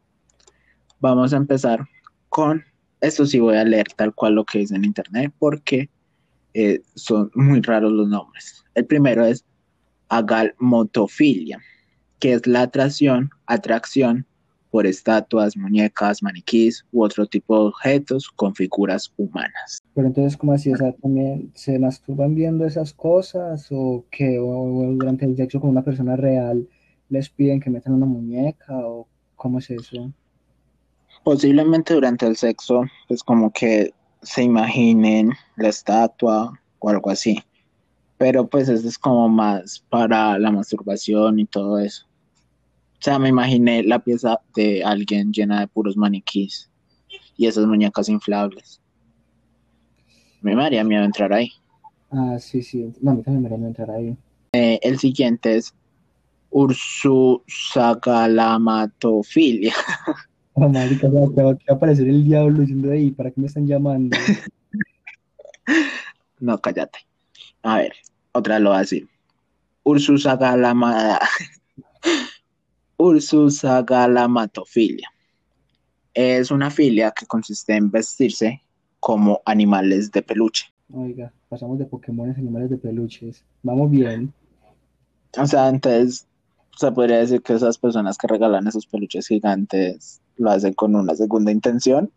Vamos a empezar con, esto sí voy a leer tal cual lo que dice en internet porque eh, son muy raros los nombres. El primero es agalmotofilia, que es la atracción, atracción por estatuas, muñecas, maniquís u otro tipo de objetos con figuras humanas. Pero entonces, ¿cómo así? O ¿también se masturban viendo esas cosas? ¿O que o durante el sexo con una persona real les piden que metan una muñeca? ¿O cómo es eso? Posiblemente durante el sexo, pues como que se imaginen la estatua o algo así. Pero pues eso es como más para la masturbación y todo eso. O sea, me imaginé la pieza de alguien llena de puros maniquís y esas muñecas inflables. Me haría miedo entrar ahí. Ah, sí, sí. No, a mí también me haría entrar ahí. Eh, el siguiente es Ursusagalamatofilia. Oh, marica, va, va a aparecer el diablo diciendo ahí, ¿para qué me están llamando? no, cállate. A ver, otra lo va a decir. Ursusagalamada. Ursusagalamatofilia. Es una filia que consiste en vestirse como animales de peluche. Oiga, pasamos de Pokémon a animales de peluches. Vamos bien. O sea, entonces se podría decir que esas personas que regalan esos peluches gigantes lo hacen con una segunda intención.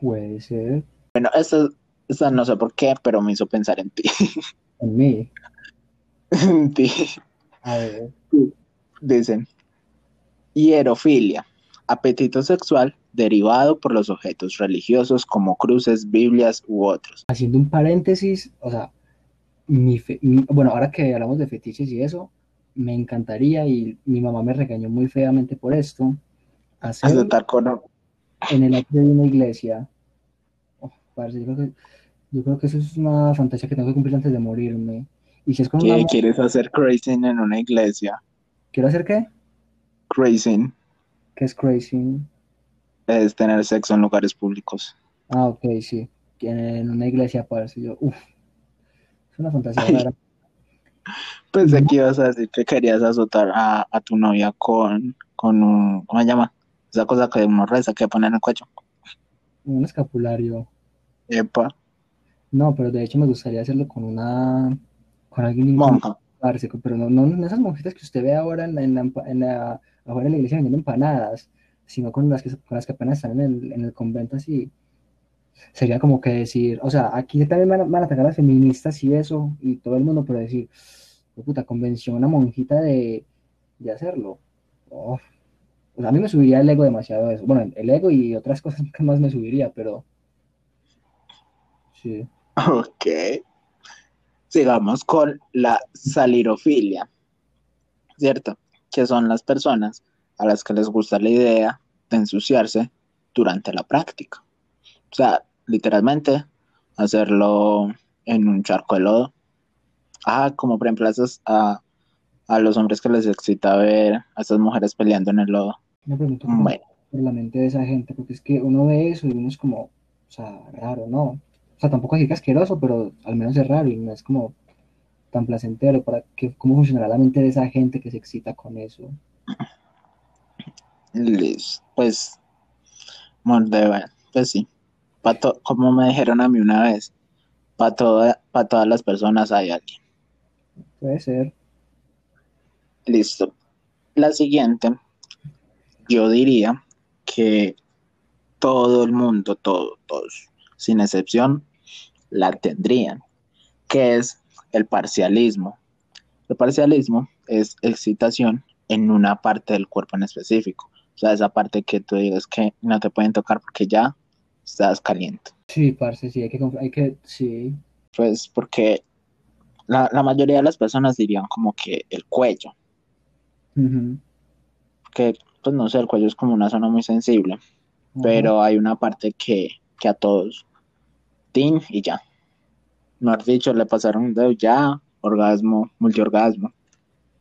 Puede ser. Bueno, esto, esto no sé por qué, pero me hizo pensar en ti. En mí. en ti. A ver. Dicen, hierofilia, apetito sexual derivado por los objetos religiosos como cruces, Biblias u otros. Haciendo un paréntesis, o sea, mi fe- mi- bueno, ahora que hablamos de fetiches y eso, me encantaría, y mi mamá me regañó muy feamente por esto, hacer en el atrio de una iglesia. Oh, parce, yo creo que, yo creo que eso es una fantasía que tengo que cumplir antes de morirme. Y si es con. ¿Qué quieres hacer crazing en una iglesia? ¿Quiero hacer qué? Crazing ¿Qué es crazy? es tener sexo en lugares públicos. Ah, ok, sí. En una iglesia, parce, yo, uff, es una fantasía rara. Pensé que ibas a decir que querías azotar a, a tu novia con, con un, ¿cómo se llama? Esa cosa que uno reza que pone en el cuello. Un escapulario. Epa, No, pero de hecho me gustaría hacerlo con una, con alguien monja. pero no, no, no esas monjitas que usted ve ahora en la, en la, en la- afuera de la iglesia vendiendo empanadas, sino con las que, con las que apenas están en el, en el convento así. Sería como que decir, o sea, aquí también van a, van atacar a las feministas y eso, y todo el mundo, pero decir, "Oh, puta, convenció a una monjita de, de hacerlo. A mí me subiría el ego demasiado eso. Bueno, el ego y otras cosas que más me subiría, pero sí. Ok. Sigamos con la salirofilia, ¿cierto? Que son las personas a las que les gusta la idea de ensuciarse durante la práctica. O sea, literalmente hacerlo en un charco de lodo. Ah, como ejemplo a, esas- a, los hombres que les excita ver a estas mujeres peleando en el lodo. Me pregunto cómo Bueno, por la mente de esa gente, porque es que uno ve eso y uno es como, o sea, raro, ¿no? O sea, tampoco que asqueroso, pero al menos es raro y no es como tan placentero para que cómo funcionará la mente de esa gente que se excita con eso. Pues, morde, bueno, pues sí. Pa to- como me dijeron a mí una vez, para todas las personas hay alguien. Puede ser. Listo. La siguiente, yo diría que todo el mundo, todo, todos, sin excepción, la tendrían, que es el parcialismo. El parcialismo es excitación en una parte del cuerpo en específico. O sea, esa parte que tú digas que no te pueden tocar porque ya estás caliente. Sí, parce, sí, hay que, hay que, sí, Pues porque la, la mayoría de las personas dirían como que el cuello, ujú, que pues no sé, el cuello es como una zona muy sensible. pero hay una parte que, que a todos, tin y ya. Mejor dicho, le pasaron un dedo ya, orgasmo, multiorgasmo.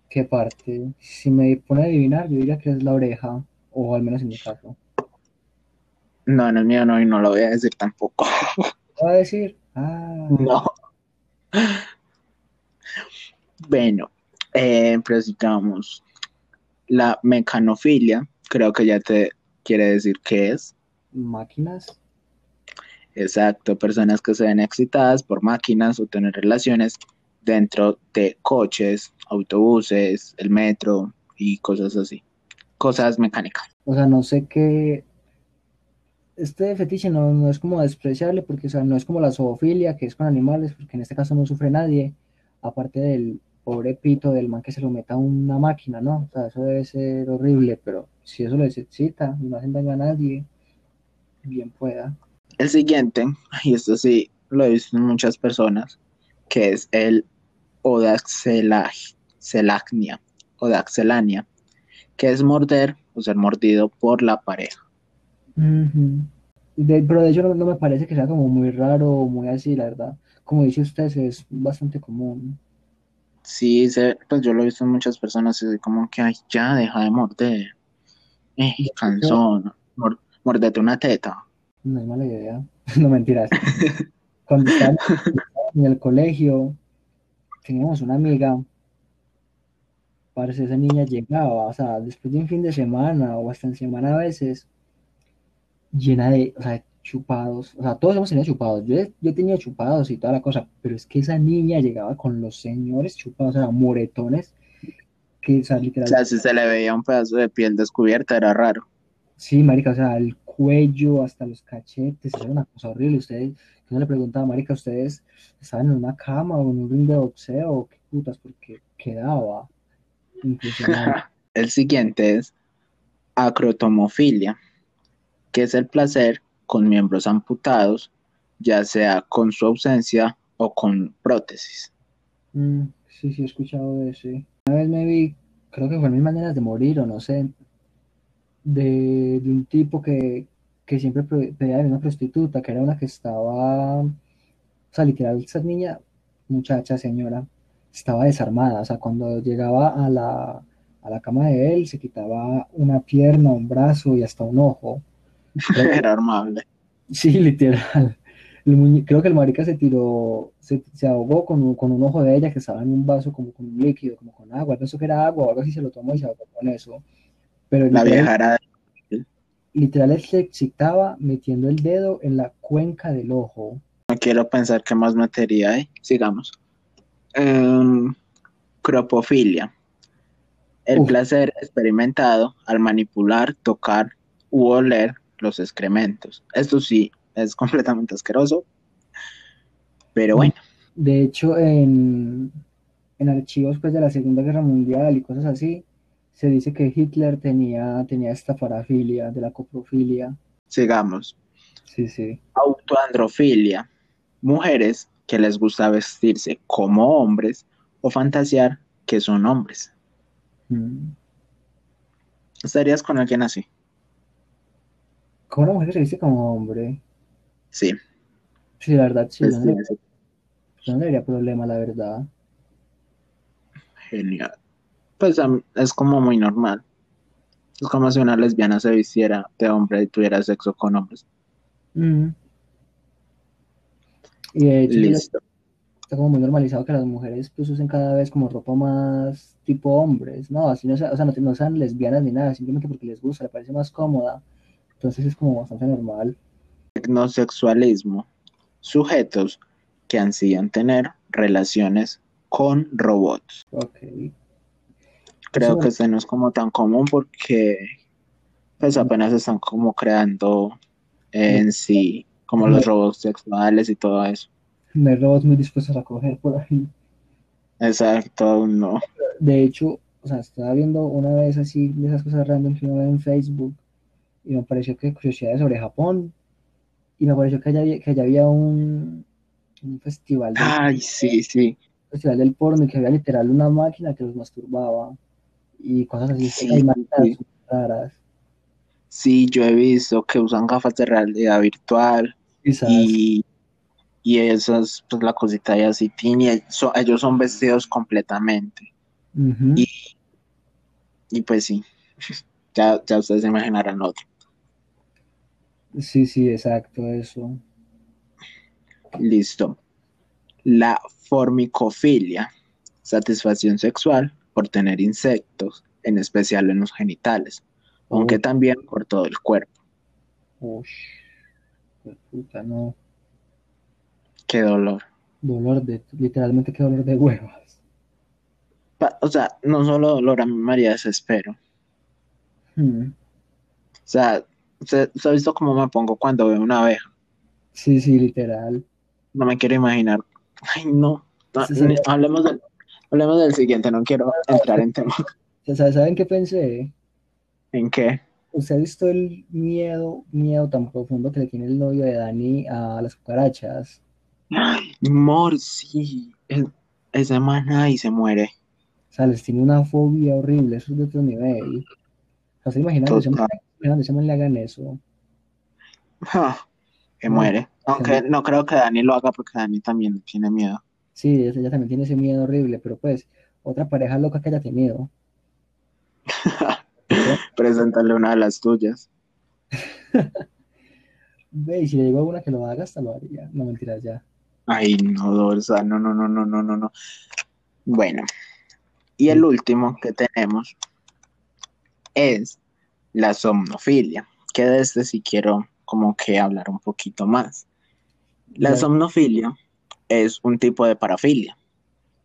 ¿Qué parte? Si me pone a adivinar, yo diría que es la oreja, o al menos en mi caso. No, en el mío no, y no lo voy a decir tampoco. ¿Qué va a decir? Ah, No. Bueno, eh, la mecanofilia, creo que ya te quiere decir qué es. máquinas. Exacto, personas que se ven excitadas por máquinas o tener relaciones dentro de coches, autobuses, el metro y cosas así. Cosas mecánicas. O sea, no sé qué. Este fetiche no, no es como despreciable, porque o sea, no es como la zoofilia, que es con animales, porque en este caso no sufre nadie, aparte del pobre pito del man que se lo meta a una máquina, ¿no? O sea, eso debe ser horrible, pero si eso les excita y no hacen daño a nadie, bien pueda. El siguiente, y esto sí lo he visto en muchas personas, que es el odaxelagnia, odaxelania, que es morder o ser mordido por la pareja. Ujú. De- pero de hecho no, no me parece que sea como muy raro o muy así, la verdad. Como dice usted, es bastante común. Sí, se, pues yo lo he visto en muchas personas, así como que, ay, ya, deja de morder. Eh, cansón, mor- mordete una teta. No es mala idea. No mentiras. Cuando estaba en el colegio, teníamos una amiga. Parece esa niña llegaba, o sea, después de un fin de semana o hasta en semana a veces, llena de, o sea, chupados. O sea, todos hemos tenido chupados. Yo, yo tenido chupados y toda la cosa, pero es que esa niña llegaba con los señores chupados, o sea, moretones, que, o sea, O literal, sea, si se le veía un pedazo de piel descubierta, era raro. Sí, marica, o sea, el cuello hasta los cachetes, era una cosa horrible. Ustedes, yo no le preguntaba, marica, ¿ustedes estaban en una cama o en un ring de boxeo o qué putas? Porque quedaba impresionante. El siguiente es acrotomofilia, que es el placer con miembros amputados, ya sea con su ausencia o con prótesis. Mm, sí, sí, he escuchado de eso. Una vez me vi, creo que fue Mil Maneras de Morir, o no sé, de, de un tipo que, que siempre pe- pedía de una prostituta, que era una que estaba, o sea, literal, esa niña, muchacha, señora, estaba desarmada, o sea, cuando llegaba a la, a la cama de él, se quitaba una pierna, un brazo y hasta un ojo. Era armable. Sí, literal. El creo que el marica se tiró, se, se ahogó con un, con un ojo de ella que estaba en un vaso como con un líquido, como con agua. Pensó que era agua o algo así, se lo tomó y se ahogó con eso. Pero La literal, vieja era literal él se excitaba metiendo el dedo en la cuenca del ojo. No quiero pensar qué más metería ahí. Sigamos. Em, cropofilia. El Uf. placer experimentado al manipular, tocar u oler los excrementos. Esto sí es completamente asqueroso. Pero bueno, De hecho, en, en archivos pues, de la Segunda Guerra Mundial y cosas así, se dice que Hitler tenía, tenía esta parafilia de la coprofilia. sigamos. Sí, sí. Autoandrofilia. Mujeres que les gusta vestirse como hombres o fantasear que son hombres. Mm. ¿Estarías con alguien así? Como una mujer se viste como hombre. Sí. Sí, la verdad, sí, no, le, yo no le problema, la verdad. Genial. Pues a mí- es como muy normal. Es como si una lesbiana se vistiera de hombre y tuviera sexo con hombres. Mm. Y de hecho, Listo. está como muy normalizado que las mujeres pues usen cada vez como ropa más tipo hombres, ¿no? Así no, sea- o sea, no, no sean lesbianas ni nada, simplemente porque les gusta, les parece más cómoda. Entonces es como bastante normal. Tecnosexualismo. Sujetos que ansían tener relaciones con robots. Ok. Creo Eso- que este no es como tan común porque pues apenas están como creando en sí como los robots sexuales y todo eso. No hay robots muy dispuestos a coger por ahí. Exacto, no. De hecho, o sea, estaba viendo una vez así de esas cosas random que uno ve en Facebook y me pareció que curiosidades sobre Japón y me pareció que allá había, que allá había un, un festival del, Ay, sí, sí. festival del porno y que había literal una máquina que los masturbaba y cosas así. Sí, sí. raras. Sí, yo he visto que usan gafas de realidad virtual Quizás. y, y esas, pues la cosita y así, tiene, eso- ellos son vestidos completamente. Y, y pues sí, ya, ya ustedes se imaginarán otro. Sí, sí, exacto, eso. Listo. La formicofilia, satisfacción sexual por tener insectos, en especial en los genitales, aunque Uy, también por todo el cuerpo. ush, qué puta, no. Qué dolor. Dolor de, literalmente qué dolor de huevas. Pa- O sea, no solo dolor, a mí María desespero. Mm. O sea, ¿usted, usted ha visto cómo me pongo cuando veo una abeja? Sí, sí, literal. No me quiero imaginar. Ay, no. No, Sí, sí. ni- hablemos del, hablemos del siguiente, no quiero entrar en tema. ¿Sabe- ¿Saben qué pensé? ¿En qué? ¿Usted ha visto el miedo, miedo tan profundo que le tiene el novio de Dani a las cucarachas? Ay, Mor, sí. Es- ese man ahí se muere. O sea, les tiene una fobia horrible, eso es de otro nivel. O sea, ¿se imaginan ese man le hagan eso? Que muere. Aunque no creo que Dani lo haga porque Dani también tiene miedo. Sí, ella también tiene ese miedo horrible, pero pues, otra pareja loca que haya tenido. Preséntale una de las tuyas. Ve, y si le digo a una que lo haga, hasta lo haría. No mentiras ya. Ay, no, Dorsa, no, no, no, no, no, no, no. Bueno, y el último que tenemos es la somnofilia, que de este sí quiero como que hablar un poquito más. La somnofilia es un tipo de parafilia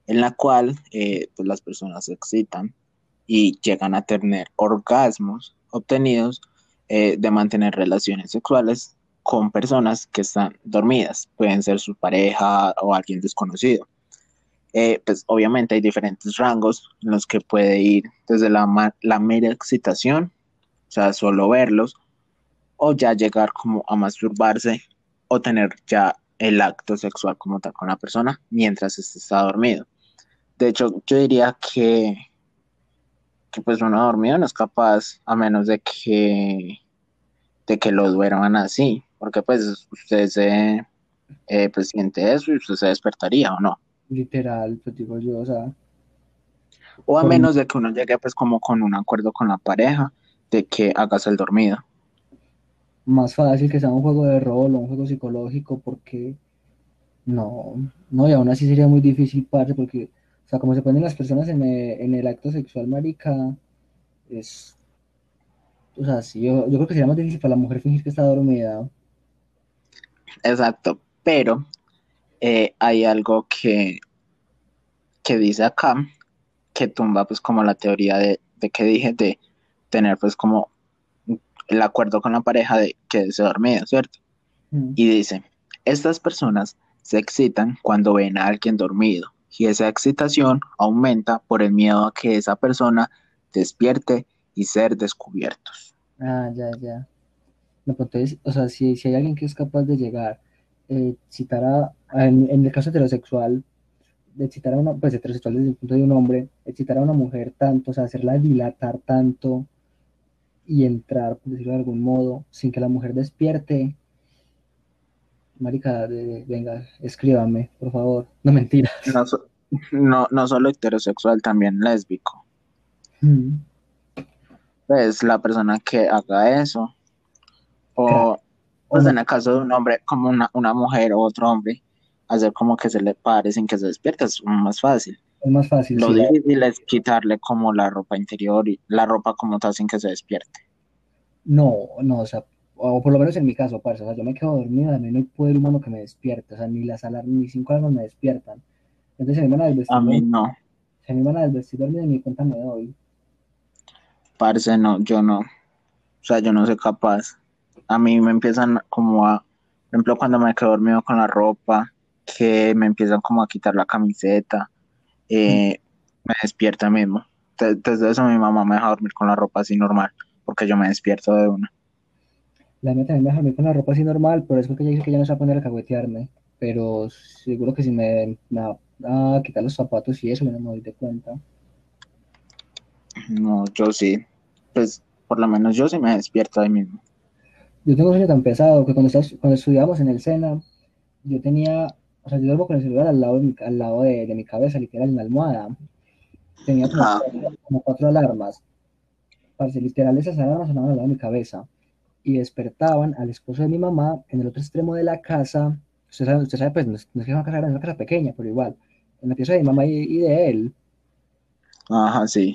en la cual eh, pues las personas se excitan y llegan a tener orgasmos obtenidos eh, de mantener relaciones sexuales con personas que están dormidas, pueden ser su pareja o alguien desconocido. Eh, pues obviamente hay diferentes rangos en los que puede ir desde la, la mera excitación, sea, solo verlos, o ya llegar como a masturbarse o tener ya el acto sexual como tal con la persona mientras este está dormido. De hecho, yo diría que, que pues uno dormido no es capaz a menos de que de que lo duerman así, porque pues usted se eh, pues, siente eso y usted se despertaría o no. Literal, pues digo yo, o sea. O a menos de que uno llegue pues como con un acuerdo con la pareja de que hagas el dormido. Más fácil que sea un juego de rol o un juego psicológico porque no, no, y aún así sería muy difícil, parce, porque, o sea, como se ponen las personas en en el acto sexual, marica, es o sea, sí, yo, creo que sería más difícil para la mujer fingir que está dormida. Exacto, pero eh, hay algo que, que dice acá que tumba pues como la teoría de, que dije de tener pues como el acuerdo con la pareja de que se dormida, ¿cierto? Mm. Y dice, estas personas se excitan cuando ven a alguien dormido y esa excitación aumenta por el miedo a que esa persona despierte y ser descubiertos. Ah, ya, ya. No, pues o sea, si, si hay alguien que es capaz de llegar, eh, citar a, en, el caso heterosexual, de citar a una, pues heterosexual desde el punto de un hombre, de citar a una mujer tanto, o sea, hacerla dilatar tanto y entrar, por decirlo de algún modo, sin que la mujer despierte. Marica, venga, escríbame, por favor. No mentiras. No, no, solo heterosexual, también lésbico. Mm pues la persona que haga eso. O, pues en el caso de un hombre, como una, una mujer o otro hombre, hacer como que se le pare sin que se despierte es más fácil. Es más fácil. Lo difícil es quitarle como la ropa interior y la ropa como tal sin que se despierte. No, no, o sea, o por lo menos en mi caso, parce, o sea, yo me quedo dormida, a mí no hay poder humano que me despierte, o sea, ni las alarmas, ni cinco alarmas me despiertan. Entonces, se me van a desvestir. A mí no. Se me van a desvestir dormida, ni cuenta me doy. Parce, no, yo no. O sea, yo no soy capaz. A mí me empiezan como a, por ejemplo, cuando me quedo dormido con la ropa, que me empiezan como a quitar la camiseta, eh, me despierta mismo. Desde eso mi mamá me deja dormir con la ropa así normal, porque yo me despierto de una. La mía también me deja dormir con la ropa así normal, pero es porque ella dice que ya no se va a poner a caguetearme. Pero seguro que si me, va a quitar los zapatos y eso, no me doy de cuenta. No, yo sí pues por lo menos yo sí me despierto ahí mismo. Yo tengo un sueño tan pesado que cuando, cuando estudiamos en el SENA, yo tenía, o sea, yo duermo con el celular al lado de mi, al lado de, mi cabeza, literal, en la almohada. Tenía como, cuatro, alarmas. Para literal, esas alarmas sonaban al lado de mi cabeza. Y despertaban al esposo de mi mamá en el otro extremo de la casa. Usted sabe, usted sabe pues, no es, que es una casa grande, es una casa pequeña, pero igual. En la pieza de mi mamá y de él. Ajá, sí.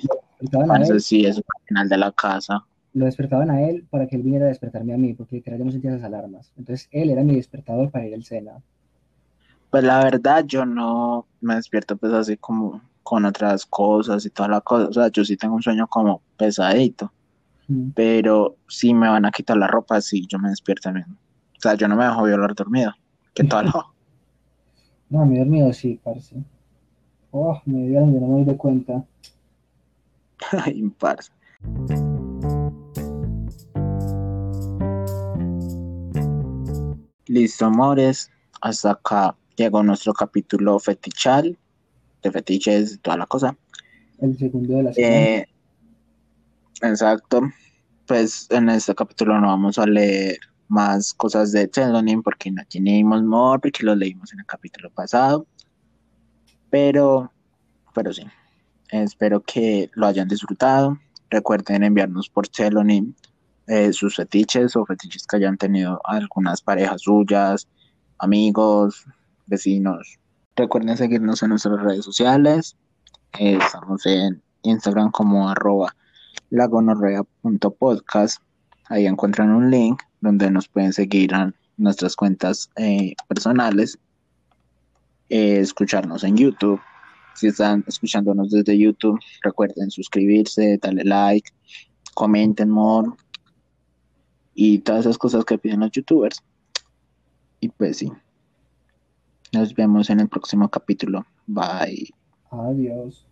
Sí, es el final de la casa. Lo despertaban a él para que él viniera a despertarme a mí, porque literal yo no sentía esas alarmas. Entonces él era mi despertador para ir al Sena. Pues la verdad yo no me despierto pues así como con otras cosas y toda la cosa. O sea, yo sí tengo un sueño como pesadito. Pero si me van a quitar la ropa, sí, yo me despierto mismo. O sea, yo no me dejo violar dormido. ¿Qué tal? no, mí dormido sí, parce. Oh, me dieron, yo no me doy cuenta. Imparsa. Listo, amores. Hasta acá llegó nuestro capítulo fetichal, de fetiches y toda la cosa. El segundo de la eh, exacto. Pues en este capítulo no vamos a leer más cosas de Telonym porque no tenemos more, porque lo leímos en el capítulo pasado. Pero, pero sí, espero que lo hayan disfrutado. Recuerden enviarnos por Celonym eh, sus fetiches o fetiches que hayan tenido algunas parejas suyas, amigos, vecinos. Recuerden seguirnos en nuestras redes sociales. Estamos en Instagram como arroba lagonorrea.podcast. Ahí encuentran un link donde nos pueden seguir a nuestras cuentas eh, personales, eh, escucharnos en YouTube. Si están escuchándonos desde YouTube, recuerden suscribirse, darle like, comenten more y todas esas cosas que piden los youtubers. Y pues sí. Nos vemos en el próximo capítulo. Bye. Adiós.